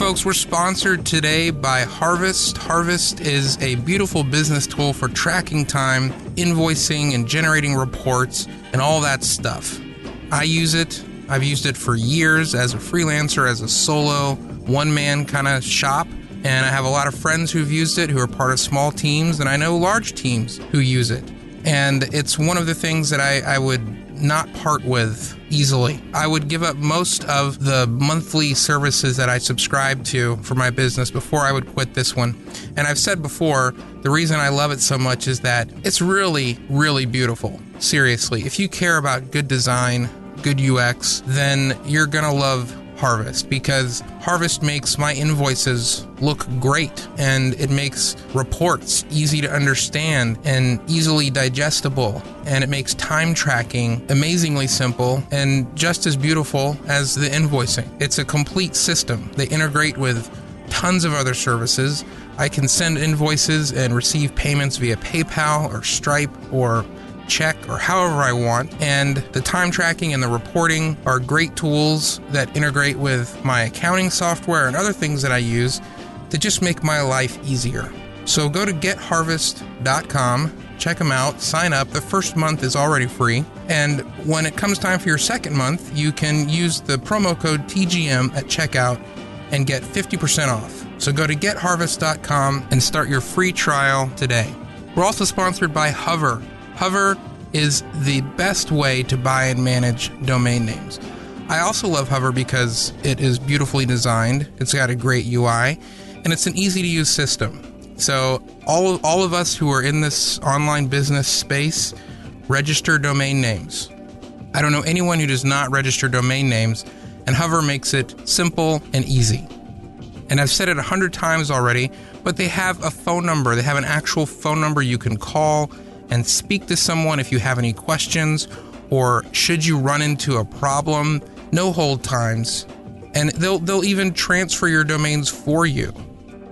folks, we're sponsored today by Harvest. Harvest is a beautiful business tool for tracking time, invoicing, and generating reports, and all that stuff. I use it. I've used it for years as a freelancer, as a solo, one man kind of shop. And I have a lot of friends who've used it who are part of small teams, and I know large teams who use it. And it's one of the things that I, I would not part with easily. I would give up most of the monthly services that I subscribe to for my business before I would quit this one. And I've said before, the reason I love it so much is that it's really, really beautiful. Seriously, if you care about good design, good UX, then you're going to love Harvest because Harvest makes my invoices look great and it makes reports easy to understand and easily digestible. And it makes time tracking amazingly simple and just as beautiful as the invoicing. It's a complete system. They integrate with tons of other services. I can send invoices and receive payments via PayPal or Stripe or check or however I want. And the time tracking and the reporting are great tools that integrate with my accounting software and other things that I use to just make my life easier. So go to getharvest.com, check them out, sign up. The first month is already free. And when it comes time for your second month, you can use the promo code TGM at checkout and get 50% off. So go to getharvest.com and start your free trial today. We're also sponsored by Hover. Hover is the best way to buy and manage domain names. I also love Hover because it is beautifully designed, it's got a great UI, and it's an easy to use system. So, all, all of us who are in this online business space register domain names. I don't know anyone who does not register domain names, and Hover makes it simple and easy. And I've said it a hundred times already, but they have a phone number. They have an actual phone number you can call and speak to someone if you have any questions or should you run into a problem. No hold times. And they'll they'll even transfer your domains for you.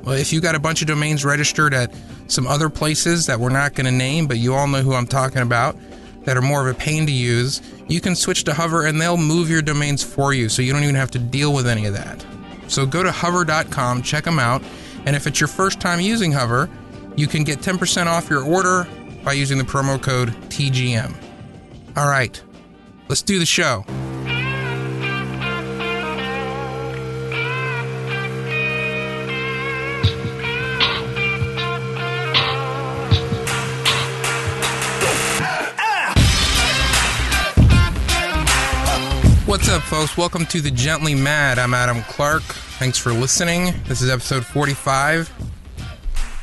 If you got a bunch of domains registered at some other places that we're not going to name, but you all know who I'm talking about, that are more of a pain to use, you can switch to Hover and they'll move your domains for you so you don't even have to deal with any of that. So go to hover.com, check them out, and if it's your first time using Hover, you can get 10% off your order by using the promo code TGM. All right, let's do the show. What's up, folks? Welcome to the Gently Mad. I'm Adam Clark. Thanks for listening. This is episode 45,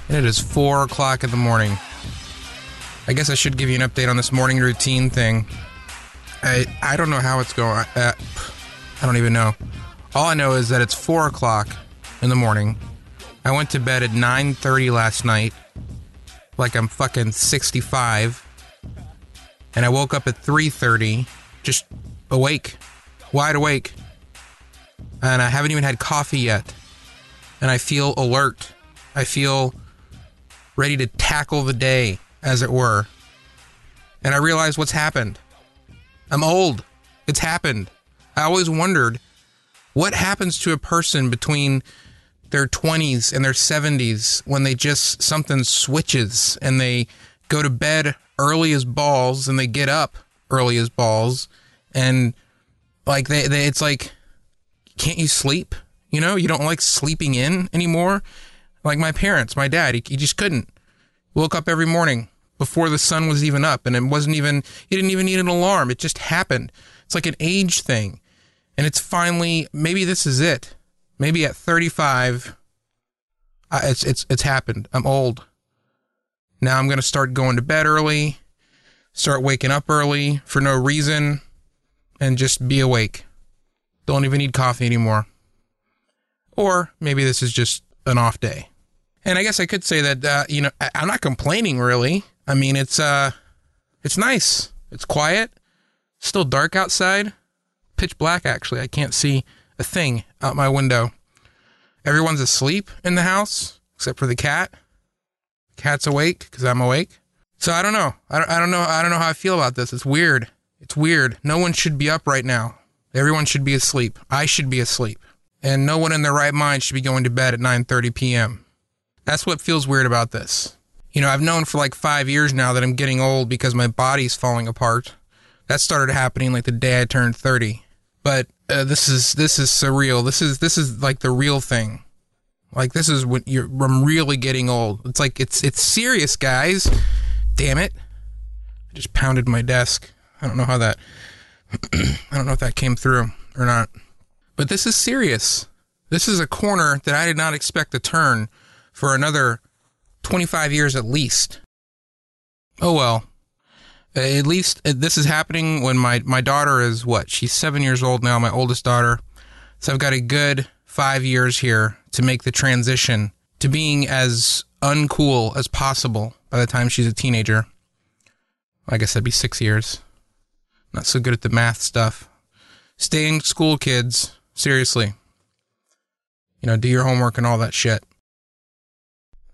and it is 4 o'clock in the morning. I guess I should give you an update on this morning routine thing. I I don't know how it's going. Uh, I don't even know. All I know is that it's four o'clock in the morning. I went to bed at nine thirty last night, like I'm fucking sixty five, and I woke up at three thirty, just awake, wide awake, and I haven't even had coffee yet, and I feel alert. I feel ready to tackle the day as it were. And I realized what's happened. I'm old. It's happened. I always wondered what happens to a person between their 20s and their 70s when they just something switches and they go to bed early as balls and they get up early as balls and like they, they it's like can't you sleep you know you don't like sleeping in anymore like my parents my dad he, he just couldn't woke up every morning before the sun was even up and it wasn't even he didn't even need an alarm. It just happened. It's like an age thing. And it's finally maybe this is it. Maybe at 35 uh, it's it's it's happened. I'm old. Now i'm going to start going to bed early start waking up early for no reason and just be awake. Don't even need coffee anymore. Or maybe this is just an off day. And i guess i could say that uh, you know I, i'm not complaining really I mean, it's uh, it's nice. It's quiet. Still dark outside. Pitch black, actually. I can't see a thing out my window. Everyone's asleep in the house except for the cat. Cat's awake because I'm awake. So I don't know. I don't, I don't know. I don't know how I feel about this. It's weird. It's weird. No one should be up right now. Everyone should be asleep. I should be asleep. and no one in their right mind should be going to bed at 9:30 p.m. That's what feels weird about this. You know, I've known for like 5 years now that I'm getting old because my body's falling apart. That started happening like the day I turned 30. But uh, this is this is surreal. This is this is like the real thing. Like this is when you're I'm really getting old. It's like it's it's serious, guys. Damn it. I just pounded my desk. I don't know how that I don't know if that came through or not. But this is serious. This is a corner that I did not expect to turn for another 25 years at least. Oh well. At least uh, this is happening when my, my daughter is what? She's seven years old now, my oldest daughter. So I've got a good five years here to make the transition to being as uncool as possible by the time she's a teenager. I guess that'd be six years. Not so good at the math stuff. Stay in school, kids. Seriously. You know, do your homework and all that shit.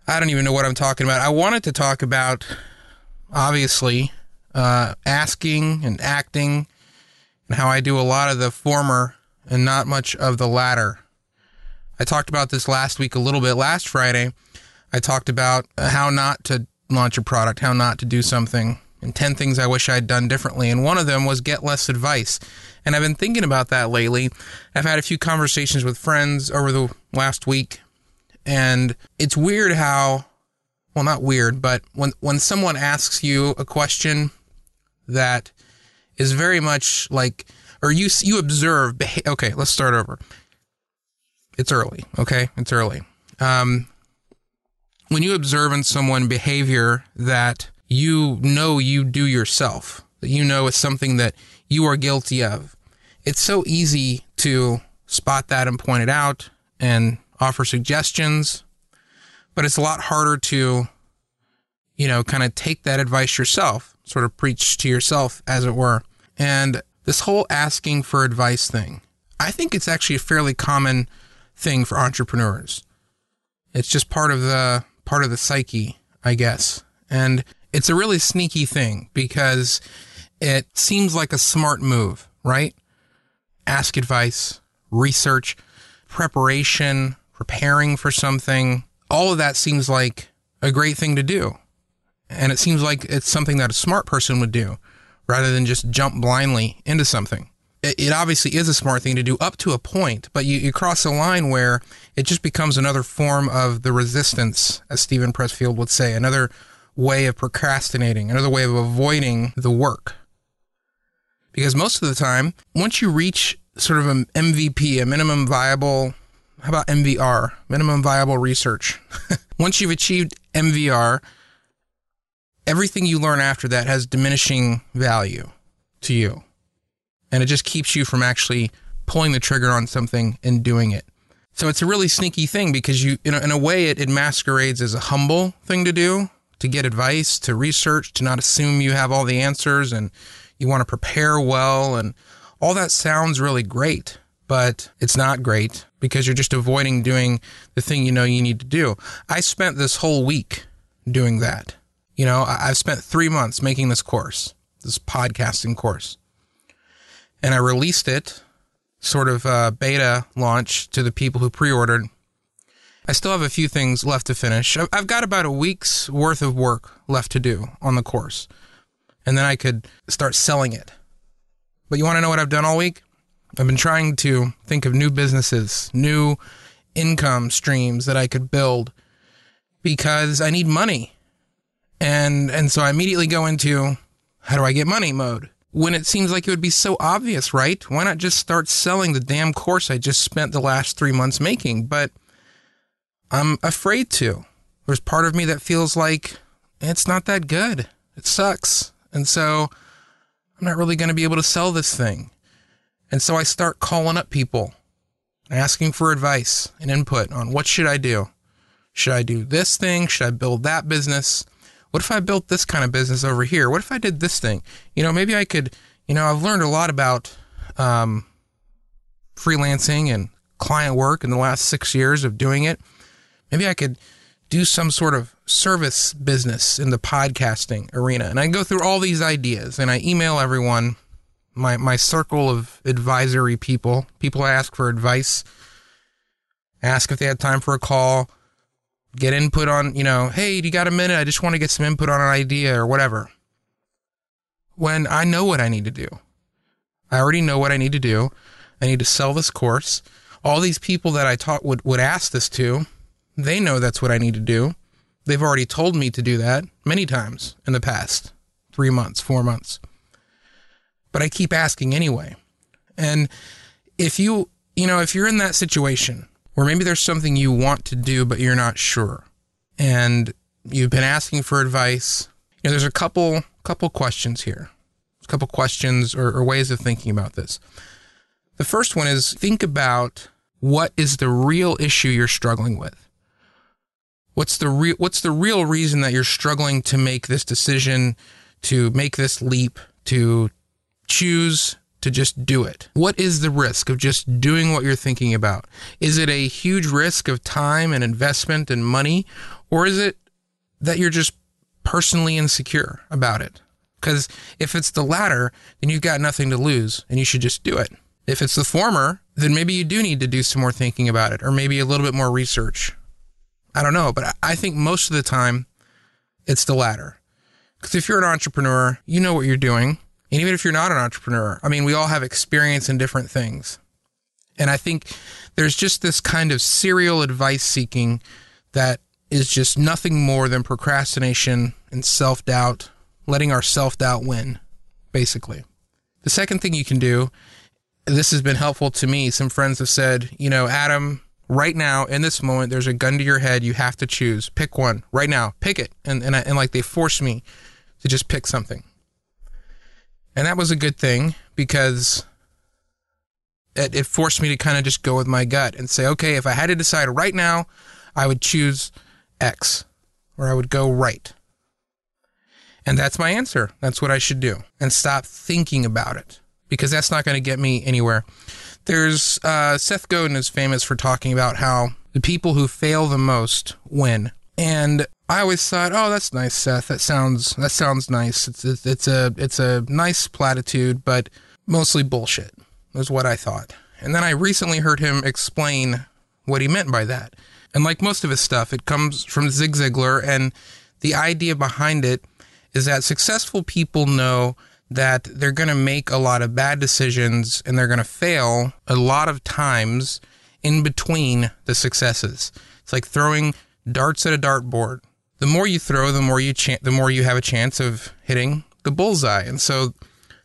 I don't even know what I'm talking about. I wanted to talk about, obviously, uh, asking and acting and how I do a lot of the former and not much of the latter. I talked about this last week a little bit. Last Friday, I talked about how not to launch a product, how not to do something, and 10 things I wish I'd done differently. And one of them was get less advice. And I've been thinking about that lately. I've had a few conversations with friends over the last week. And it's weird how, well, not weird, but when, when someone asks you a question that is very much like, or you, you observe, okay, let's start over. It's early. Okay. It's early. Um, when you observe in someone behavior that you know you do yourself, that you know is something that you are guilty of. It's so easy to spot that and point it out and offer suggestions, but it's a lot harder to, you know, kind of take that advice yourself, sort of preach to yourself, as it were. And this whole asking for advice thing, I think it's actually a fairly common thing for entrepreneurs. It's just part of the part of the psyche, I guess. And it's a really sneaky thing because it seems like a smart move, right? Ask advice, research, preparation, preparing for something. All of that seems like a great thing to do. And it seems like it's something that a smart person would do rather than just jump blindly into something. It, it obviously is a smart thing to do up to a point, but you, you cross a line where it just becomes another form of the resistance, as Steven Pressfield would say, another way of procrastinating, another way of avoiding the work. Because most of the time, once you reach sort of an MVP, a minimum viable, how about MVR, minimum viable research? once you've achieved MVR, everything you learn after that has diminishing value to you. And it just keeps you from actually pulling the trigger on something and doing it. So it's a really sneaky thing because you, in a, in a way, it, it masquerades as a humble thing to do, to get advice, to research, to not assume you have all the answers and you want to prepare well. And all that sounds really great, but it's not great because you're just avoiding doing the thing you know you need to do. I spent this whole week doing that. You know, I've spent three months making this course, this podcasting course. And I released it, sort of uh, beta launch to the people who pre ordered I still have a few things left to finish. I've got about a week's worth of work left to do on the course, and then I could start selling it. But you want to know what I've done all week? I've been trying to think of new businesses, new income streams that I could build because I need money. And and so I immediately go into how do I get money mode? When it seems like it would be so obvious, right? Why not just start selling the damn course I just spent the last 3 months making? But I'm afraid to. There's part of me that feels like it's not that good. It sucks. And so I'm not really going to be able to sell this thing. And so I start calling up people, asking for advice and input on what should I do? Should I do this thing? Should I build that business? What if I built this kind of business over here? What if I did this thing? You know, maybe I could, you know, I've learned a lot about um, freelancing and client work in the last six years of doing it. Maybe I could do some sort of service business in the podcasting arena. And I go through all these ideas and I email everyone, my, my circle of advisory people, people ask for advice. ask if they had time for a call, get input on, you know, hey, do you got a minute? I just want to get some input on an idea or whatever. When I know what I need to do, I already know what I need to do. I need to sell this course. All these people that I taught would, would ask this to, they know that's what I need to do. They've already told me to do that many times in the past three months, four months. But I keep asking anyway. And if you, you know, if you're in that situation where maybe there's something you want to do, but you're not sure, and you've been asking for advice, you know, there's a couple, couple questions here, a couple questions or, or ways of thinking about this. The first one is think about what is the real issue you're struggling with. What's the real what's the real reason that you're struggling to make this decision, to make this leap, to choose to just do it? What is the risk of just doing what you're thinking about? Is it a huge risk of time and investment and money or is it that you're just personally insecure about it? Cuz if it's the latter, then you've got nothing to lose and you should just do it. If it's the former, then maybe you do need to do some more thinking about it or maybe a little bit more research I don't know, but I think most of the time it's the latter. Because if you're an entrepreneur, you know what you're doing. And even if you're not an entrepreneur, I mean, we all have experience in different things. And I think there's just this kind of serial advice seeking that is just nothing more than procrastination and self doubt, letting our self doubt win, basically. The second thing you can do, this has been helpful to me. Some friends have said, you know, Adam, right now in this moment there's a gun to your head you have to choose pick one right now pick it and and, I, and like they force me to just pick something and that was a good thing because it, it forced me to kind of just go with my gut and say okay if i had to decide right now i would choose x or i would go right. And that's my answer. That's what i should do. And stop thinking about it because that's not going to get me anywhere. There's uh, Seth Godin is famous for talking about how the people who fail the most win, and I always thought, oh, that's nice, Seth. That sounds that sounds nice. It's it's, it's a it's a nice platitude, but mostly bullshit. Was what I thought, and then I recently heard him explain what he meant by that. And like most of his stuff, it comes from Zig Ziglar, and the idea behind it is that successful people know that they're going to make a lot of bad decisions and they're going to fail a lot of times in between the successes. It's like throwing darts at a dartboard. The more you throw, the more you the more you have a chance of hitting the bullseye. And so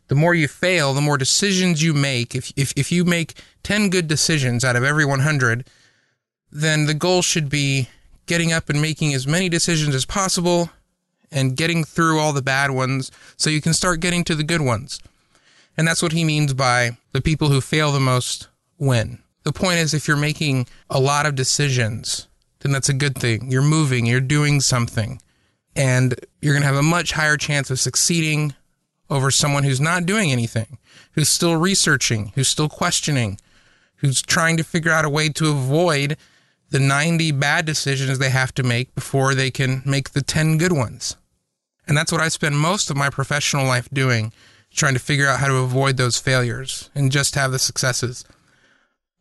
the more you fail, the more decisions you make. If if if you make 10 good decisions out of every 100, then the goal should be getting up and making as many decisions as possible and getting through all the bad ones so you can start getting to the good ones. And that's what he means by the people who fail the most win. The point is, if you're making a lot of decisions, then that's a good thing. You're moving, you're doing something, and you're going to have a much higher chance of succeeding over someone who's not doing anything, who's still researching, who's still questioning, who's trying to figure out a way to avoid the 90 bad decisions they have to make before they can make the 10 good ones. And that's what I spend most of my professional life doing, trying to figure out how to avoid those failures and just have the successes.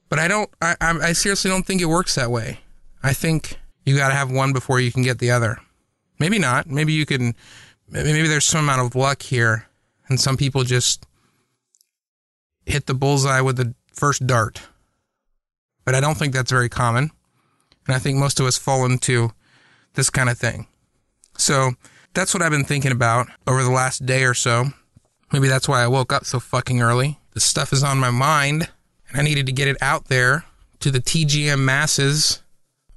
But I don't, I, I seriously don't think it works that way. I think you got to have one before you can get the other. Maybe not. Maybe you can, maybe there's some amount of luck here and some people just hit the bullseye with the first dart. But I don't think that's very common. And I think most of us fall into this kind of thing. So that's what I've been thinking about over the last day or so. Maybe that's why I woke up so fucking early. This stuff is on my mind and I needed to get it out there to the TGM masses.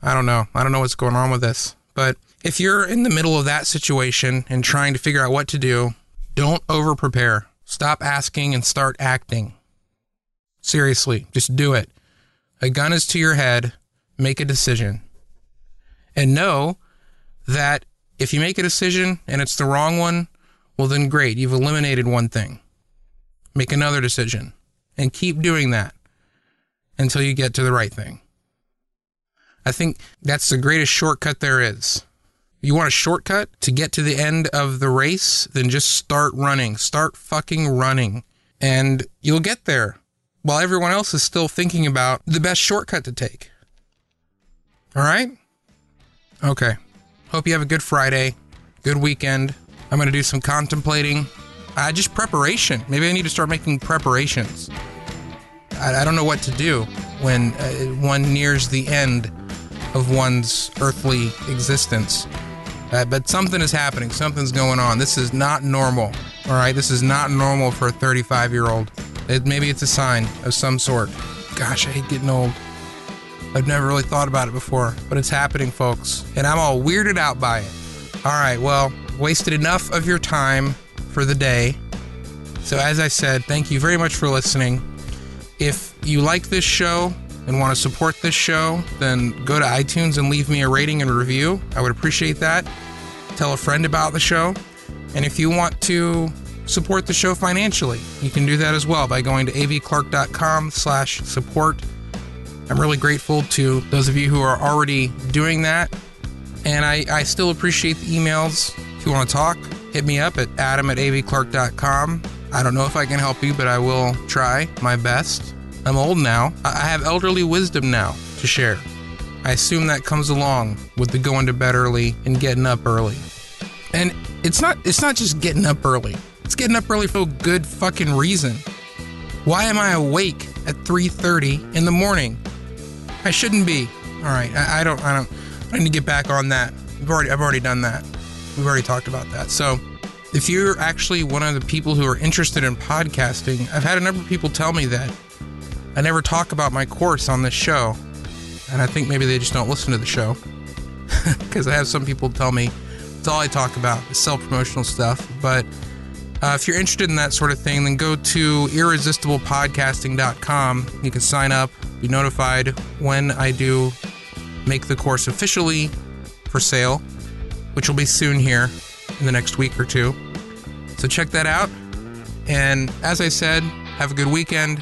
I don't know. I don't know what's going on with this. But if you're in the middle of that situation and trying to figure out what to do, don't over prepare. Stop asking and start acting. Seriously, just do it. A gun is to your head make a decision and know that if you make a decision and it's the wrong one, well, then great, you've eliminated one thing. Make another decision and keep doing that until you get to the right thing. I think that's the greatest shortcut there is. You want a shortcut to get to the end of the race, then just start running. Start fucking running. And you'll get there while everyone else is still thinking about the best shortcut to take. All right? Okay. Hope you have a good Friday, good weekend. I'm going to do some contemplating. Uh, just preparation. Maybe I need to start making preparations. I, I don't know what to do when uh, one nears the end of one's earthly existence. Uh, but something is happening. Something's going on. This is not normal. All right? This is not normal for a 35 year old. It, maybe it's a sign of some sort. Gosh, I hate getting old. I've never really thought about it before, but it's happening, folks. And I'm all weirded out by it. All right, well, wasted enough of your time for the day. So, as I said, thank you very much for listening. If you like this show and want to support this show, then go to iTunes and leave me a rating and review. I would appreciate that. Tell a friend about the show. And if you want to support the show financially, you can do that as well by going to avclark.com slash support. I'm really grateful to those of you who are already doing that. And I, I still appreciate the emails. If you want to talk, hit me up at adam at avclark.com. I don't know if I can help you, but I will try my best. I'm old now. I have elderly wisdom now to share. I assume that comes along with the going to bed early and getting up early. And it's not it's not just getting up early. It's getting up early for a good fucking reason. Why am I awake at 3:30 in the morning? I shouldn't be. All right, I, I don't I don't I need to get back on that. I've already I've already done that. We've already talked about that. So if you're actually one of the people who are interested in podcasting, I've had a number of people tell me that I never talk about my course on this show. And I think maybe they just don't listen to the show. Because I have some people tell me it's all I talk about is self promotional stuff. But uh, if you're interested in that sort of thing, then go to irresistiblepodcasting.com. You can sign up, be notified when I do make the course officially for sale, which will be soon here in the next week or two. So check that out. And as I said, have a good weekend.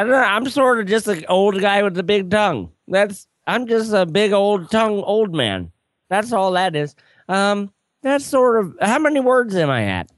I don't know. I'm sort of just an old guy with a big tongue. That's I'm just a big old tongue old man. That's all that is. Um, that's sort of how many words am I at?